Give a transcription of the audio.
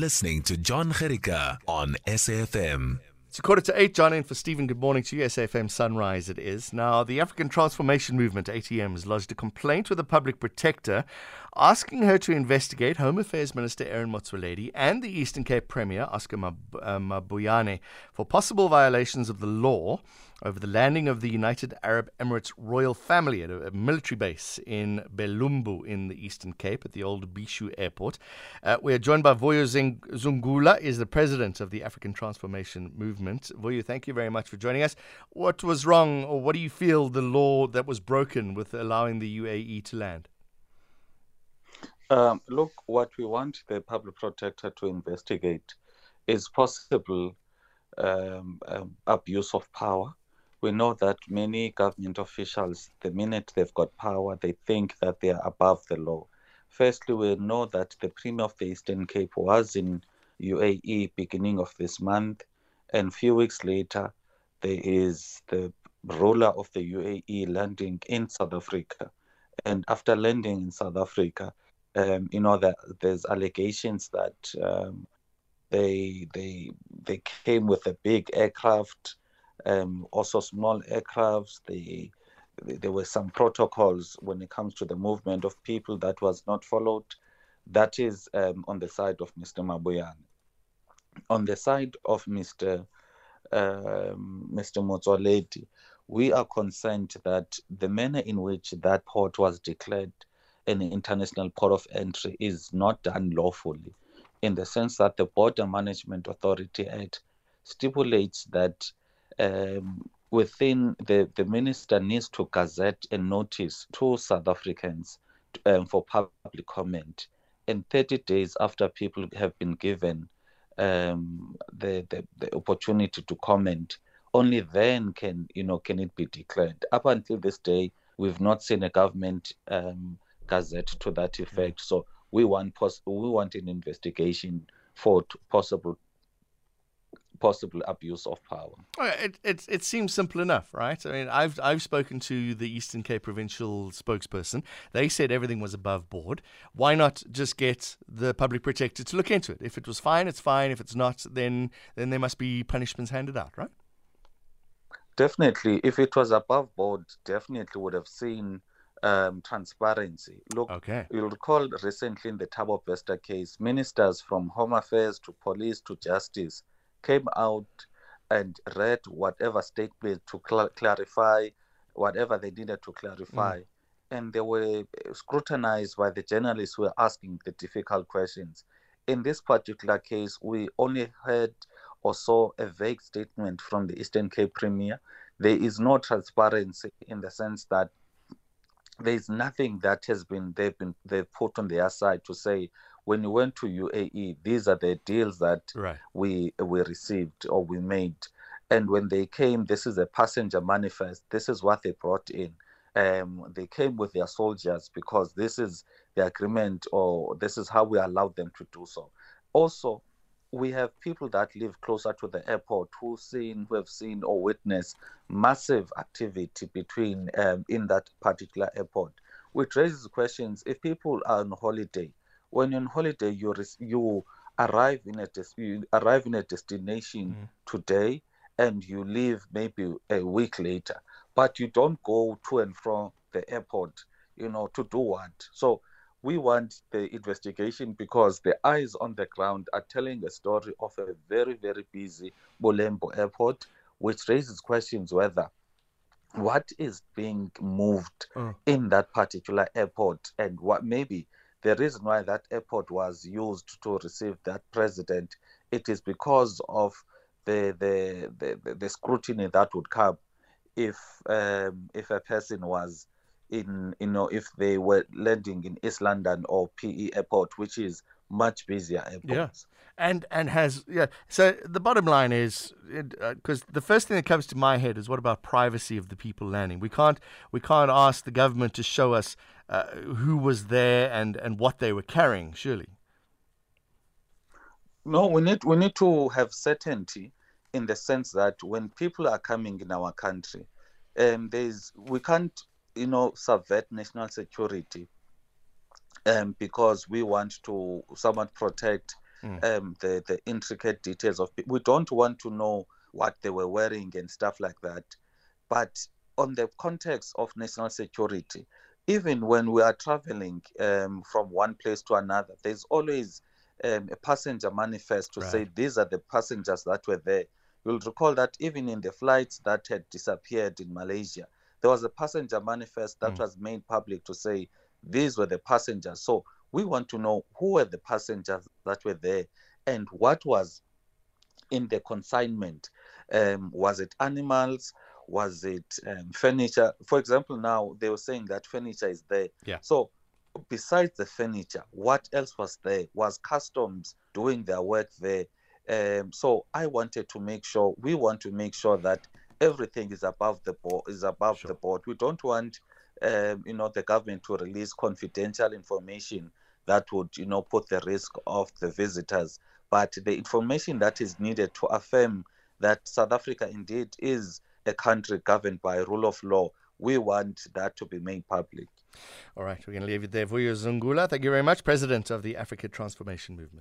Listening to John Jerica on SAFM. It's a quarter to eight, John, in for Stephen. Good morning to you. SAFM Sunrise it is. Now, the African Transformation Movement, ATM, has lodged a complaint with the public protector asking her to investigate Home Affairs Minister Aaron Motsoaledi and the Eastern Cape Premier, Oscar uh, Mabuyane, for possible violations of the law over the landing of the United Arab Emirates royal family at a, military base in Bulembu in the Eastern Cape at the old Bhisho Airport. Uh, we are joined by Vuyo Zungula, is the president of the African Transformation Movement. Vuyo, thank you very much for joining us. What was wrong, or what do you feel the law that was broken with allowing the UAE to land? Um, look, what we want the public protector to investigate is possible um, um, abuse of power we know that many government officials, the minute they've got power, they think that they are above the law. Firstly, we know that the Premier of the Eastern Cape was in UAE beginning of this month, and a few weeks later, there is the ruler of the UAE landing in South Africa. And after landing in South Africa, um, you know that there's allegations that um, they they they came with a big aircraft um, also small aircrafts. They, there were some protocols when it comes to the movement of people that was not followed. That is um, on the side of Mr. Mabuyane. On the side of Mr. Mr. Motsoaledi, we are concerned that the manner in which that port was declared an international port of entry is not done lawfully, in the sense that the Border Management Authority Act stipulates that um, within the, the minister needs to gazette a notice to South Africans um, for public comment. And 30 days after people have been given um, the, the, the opportunity to comment, only then can you know can it be declared. Up until this day, we've not seen a government um, gazette to that mm. effect. So we want pos- we want an investigation for t- possible possible abuse of power. Oh, it, it, it seems simple enough, right? I mean, I've, I've spoken to the Eastern Cape Provincial spokesperson. They said everything was above board. Why not just get the public protector to look into it? If it was fine, it's fine. If it's not, then, then there must be punishments handed out, right? Definitely. If it was above board, definitely would have seen um, transparency. Look, okay. you'll recall recently in the Thabo Bester case, ministers from Home Affairs to police to justice came out and read whatever statement to cl- clarify whatever they needed to clarify. Mm. And they were scrutinized by the journalists who were asking the difficult questions. In this particular case, we only heard or saw a vague statement from the Eastern Cape Premier. There is no transparency in the sense that there is nothing that has been they've been they've put on their side to say when you went to UAE, these are the deals that right. we we received or we made. And when they came, this is a passenger manifest. This is what they brought in. Um, they came with their soldiers because this is the agreement or this is how we allowed them to do so. Also, we have people that live closer to the airport who seen who have seen or witnessed massive activity between um, in that particular airport, which raises questions. If people are on holiday, when you're on holiday, you you arrive in a des- you arrive in a destination mm. today, and you leave maybe a week later, but you don't go to and from the airport, you know, to do what? So we want the investigation because the eyes on the ground are telling a story of a very very busy Bulembu airport, which raises questions whether what is being moved mm. in that particular airport and what maybe the reason why that airport was used to receive that president, it is because of the the, the, the scrutiny that would come if um, if a person was in you know if they were landing in East London or PE airport, which is much busier airports. Yeah, and and has yeah. So the bottom line is because uh, the first thing that comes to my head is what about privacy of the people landing? We can't we can't ask the government to show us uh, who was there and and what they were carrying. Surely. No, we need we need to have certainty in the sense that when people are coming in our country, um, there's we can't you know subvert national security um, because we want to somewhat protect mm. um, the the intricate details of. people. We don't want to know what they were wearing and stuff like that. But on the context of national security, even when we are traveling um, from one place to another, there's always um, a passenger manifest to right. say these are the passengers that were there. You'll recall that even in the flights that had disappeared in Malaysia, there was a passenger manifest that mm. was made public to say these were the passengers. So we want to know who were the passengers that were there and what was in the consignment. Um, was it animals? Was it um, furniture? For example, now they were saying that furniture is there. Yeah. So besides the furniture, what else was there? Was customs doing their work there? Um, so I wanted to make sure we want to make sure that everything is above the board. Is above sure. the board. We don't want, um, you know, the government to release confidential information that would, you know, put the risk of the visitors. But the information that is needed to affirm that South Africa indeed is a country governed by rule of law, we want that to be made public. All right, we're going to leave it there. Vuyo Zungula, thank you very much, President of the Africa Transformation Movement.